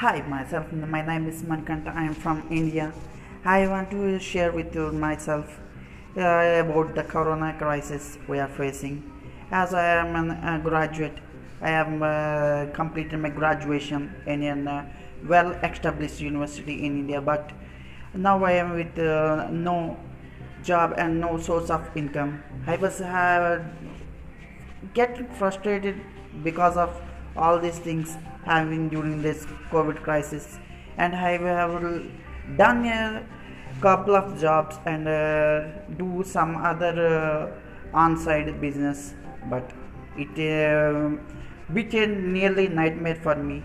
Hi, myself. My name is Mankanta. I am from India. I want to share with you myself uh, about the Corona crisis we are facing. As I am a graduate, I have uh, completed my graduation in a uh, well-established university in India, but now I am with uh, no job and no source of income. I was uh, get frustrated because of all these things happening during this covid crisis. And i have done a couple of jobs and uh, do some other uh, on-site business but it uh, became nearly nightmare for me.